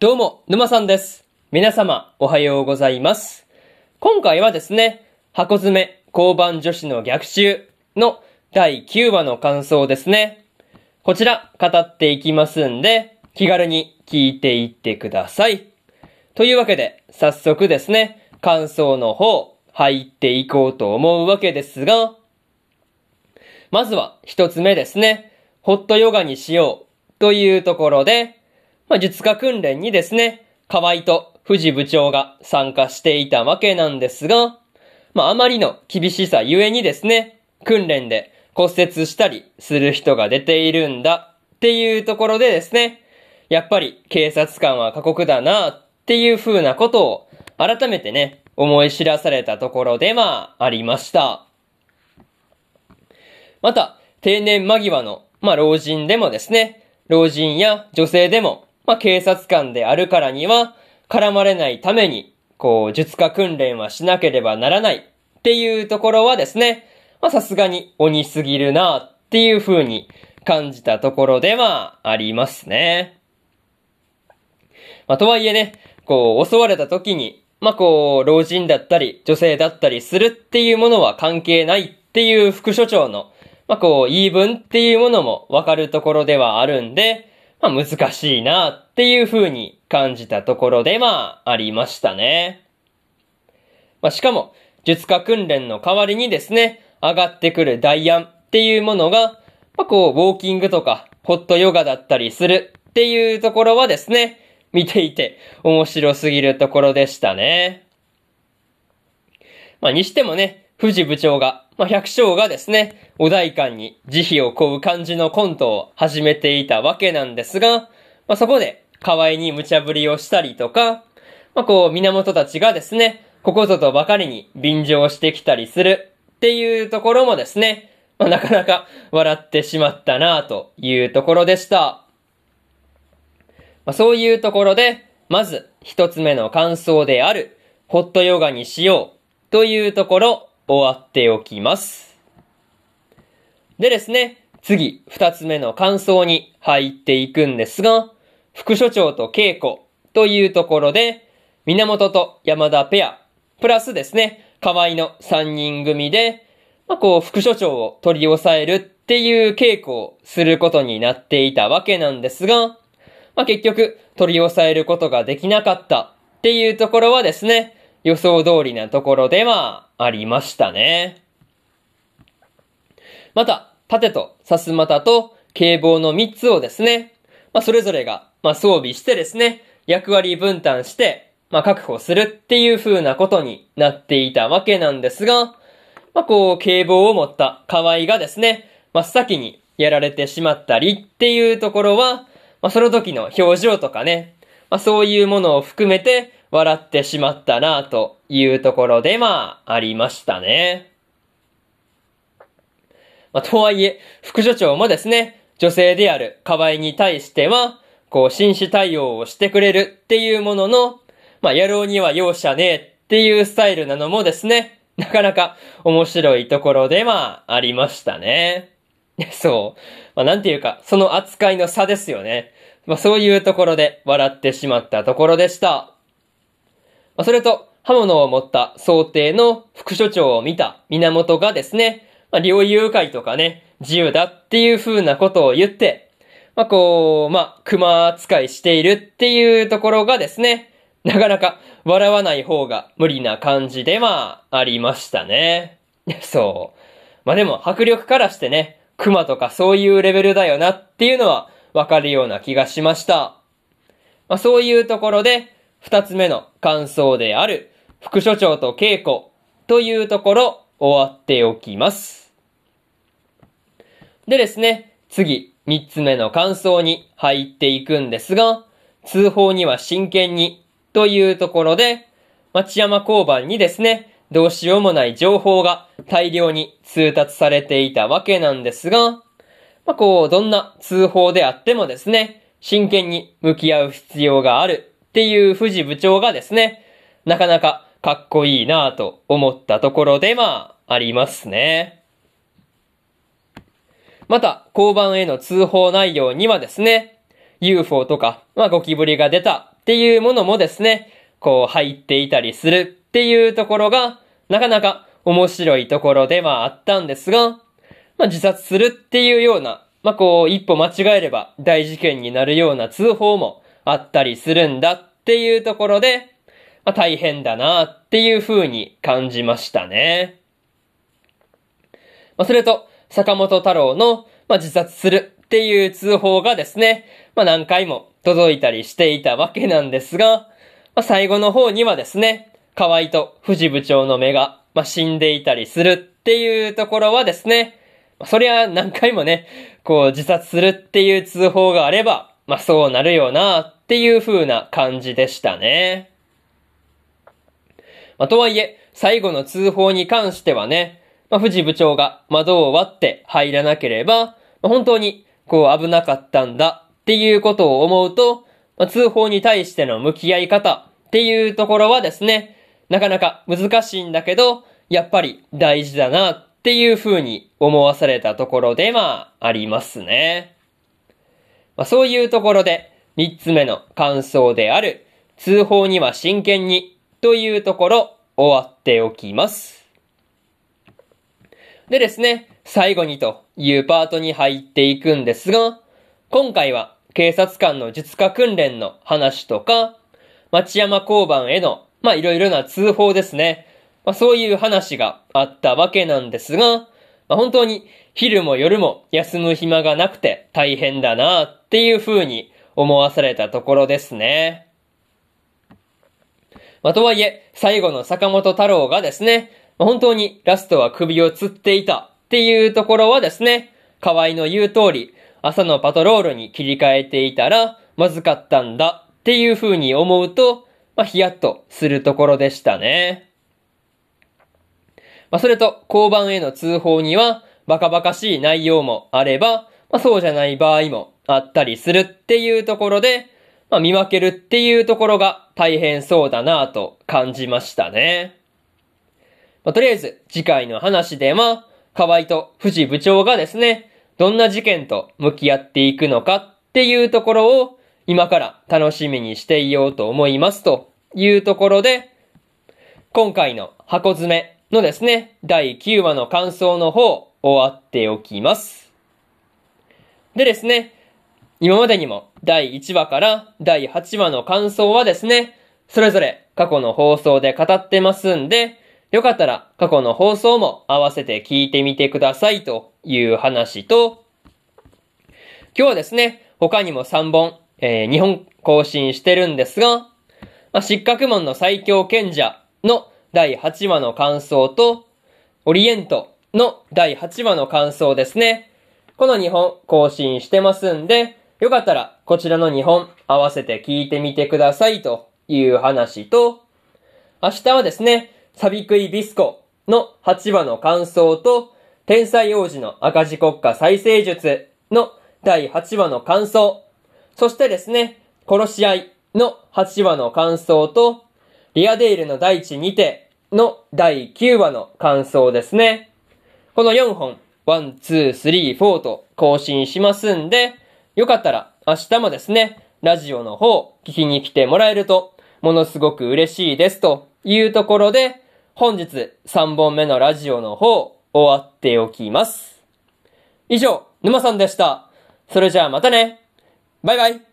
どうも、沼さんです。皆様、おはようございます。今回はですね、箱詰め交番女子の逆襲の第9話の感想ですね。こちら、語っていきますんで、気軽に聞いていってください。というわけで、早速ですね、感想の方、入っていこうと思うわけですが、まずは一つ目ですね、ホットヨガにしようというところで、まあ、術家訓練にですね、河合と藤部長が参加していたわけなんですが、まあ、あまりの厳しさゆえにですね、訓練で骨折したりする人が出ているんだっていうところでですね、やっぱり警察官は過酷だなっていう風なことを改めてね、思い知らされたところでまあ、ありました。また、定年間際の、まあ、老人でもですね、老人や女性でも、まあ、警察官であるからには、絡まれないために、こう、術家訓練はしなければならないっていうところはですね、ま、さすがに鬼すぎるなっていう風に感じたところではありますね。まあ、とはいえね、こう、襲われた時に、まあ、こう、老人だったり、女性だったりするっていうものは関係ないっていう副所長の、まあ、こう、言い分っていうものもわかるところではあるんで、まあ、難しいなっていう風に感じたところで、まあ、ありましたね。まあ、しかも、術家訓練の代わりにですね、上がってくる代案っていうものが、まあ、こう、ウォーキングとか、ホットヨガだったりするっていうところはですね、見ていて面白すぎるところでしたね。まあ、にしてもね、藤部長が、まあ、百姓がですね、お代官に慈悲を請う感じのコントを始めていたわけなんですが、まあ、そこで、河合に無茶ぶりをしたりとか、まあ、こう、源たちがですね、ここぞとばかりに便乗してきたりするっていうところもですね、まあ、なかなか笑ってしまったなというところでした。まあ、そういうところで、まず一つ目の感想である、ホットヨガにしようというところ、終わっておきます。でですね、次、二つ目の感想に入っていくんですが、副所長と稽古というところで、源と山田ペア、プラスですね、河合の三人組で、まあ、こう、副所長を取り押さえるっていう稽古をすることになっていたわけなんですが、まあ、結局、取り押さえることができなかったっていうところはですね、予想通りなところではありましたね。また、盾とさすまたと警棒の3つをですね、まあ、それぞれが、まあ、装備してですね、役割分担して、まあ、確保するっていう風なことになっていたわけなんですが、まあ、こう、警棒を持った河合がですね、真っ先にやられてしまったりっていうところは、まあ、その時の表情とかね、まあ、そういうものを含めて笑ってしまったなというところで、まあ、ありましたね。まあ、とはいえ、副所長もですね、女性である河合に対しては、こう、紳士対応をしてくれるっていうものの、まあ、野郎には容赦ねえっていうスタイルなのもですね、なかなか面白いところで、まあ、ありましたね。そう。まあ、なんていうか、その扱いの差ですよね。まあ、そういうところで笑ってしまったところでした。まあ、それと、刃物を持った想定の副所長を見た源がですね、まあ、領有会とかね、自由だっていう風なことを言って、まあ、こう、まあ、熊扱いしているっていうところがですね、なかなか笑わない方が無理な感じでまあ、ありましたね。そう。まあでも迫力からしてね、熊とかそういうレベルだよなっていうのはわかるような気がしました。まあそういうところで、二つ目の感想である、副所長と稽古というところ終わっておきます。でですね、次、三つ目の感想に入っていくんですが、通報には真剣にというところで、町山交番にですね、どうしようもない情報が大量に通達されていたわけなんですが、まあ、こう、どんな通報であってもですね、真剣に向き合う必要があるっていう藤部長がですね、なかなかかっこいいなぁと思ったところでまあ、ありますね。また、交番への通報内容にはですね、UFO とか、まあ、ゴキブリが出たっていうものもですね、こう入っていたりするっていうところが、なかなか面白いところではあったんですが、まあ自殺するっていうような、まあこう一歩間違えれば大事件になるような通報もあったりするんだっていうところで、まあ大変だなっていう風に感じましたね。まあそれと、坂本太郎の、まあ自殺するっていう通報がですね、まあ何回も届いたりしていたわけなんですが、まあ、最後の方にはですね、河合と藤部長の目が、まあ、死んでいたりするっていうところはですね、まあ、そりゃ何回もね、こう自殺するっていう通報があれば、まあそうなるよなっていう風な感じでしたね。まあとはいえ、最後の通報に関してはね、まあ藤部長が窓を割って入らなければ、まあ、本当にこう危なかったんだっていうことを思うと、まあ、通報に対しての向き合い方っていうところはですね、なかなか難しいんだけど、やっぱり大事だなっていう風に思わされたところでまあ、ありますね。まあ、そういうところで、三つ目の感想である、通報には真剣にというところ、終わっておきます。でですね、最後にというパートに入っていくんですが、今回は警察官の術化訓練の話とか、町山交番への、まあいろいろな通報ですね。まあそういう話があったわけなんですが、まあ本当に昼も夜も休む暇がなくて大変だなっていう風に思わされたところですね。まあとはいえ、最後の坂本太郎がですね、ま、本当にラストは首を吊っていたっていうところはですね、河合の言う通り、朝のパトロールに切り替えていたら、まずかったんだっていう風に思うと、まあ、ヒヤッとするところでしたね。まあ、それと、交番への通報には、バカバカしい内容もあれば、まあ、そうじゃない場合もあったりするっていうところで、まあ、見分けるっていうところが大変そうだなと感じましたね。まあ、とりあえず、次回の話では、河合と藤部長がですね、どんな事件と向き合っていくのかっていうところを今から楽しみにしていようと思いますというところで、今回の箱詰めのですね、第9話の感想の方、終わっておきます。でですね、今までにも第1話から第8話の感想はですね、それぞれ過去の放送で語ってますんで、よかったら過去の放送も合わせて聞いてみてくださいという話と、今日はですね、他にも3本えー、日本更新してるんですが、まあ、失格門の最強賢者の第8話の感想と、オリエントの第8話の感想ですね。この2本更新してますんで、よかったらこちらの2本合わせて聞いてみてくださいという話と、明日はですね、サビクイビスコの8話の感想と、天才王子の赤字国家再生術の第8話の感想、そしてですね、殺し合いの8話の感想と、リアデイルの第一にての第9話の感想ですね。この4本、1、2、3、4と更新しますんで、よかったら明日もですね、ラジオの方聞きに来てもらえると、ものすごく嬉しいですというところで、本日3本目のラジオの方終わっておきます。以上、沼さんでした。それじゃあまたね。バイバイ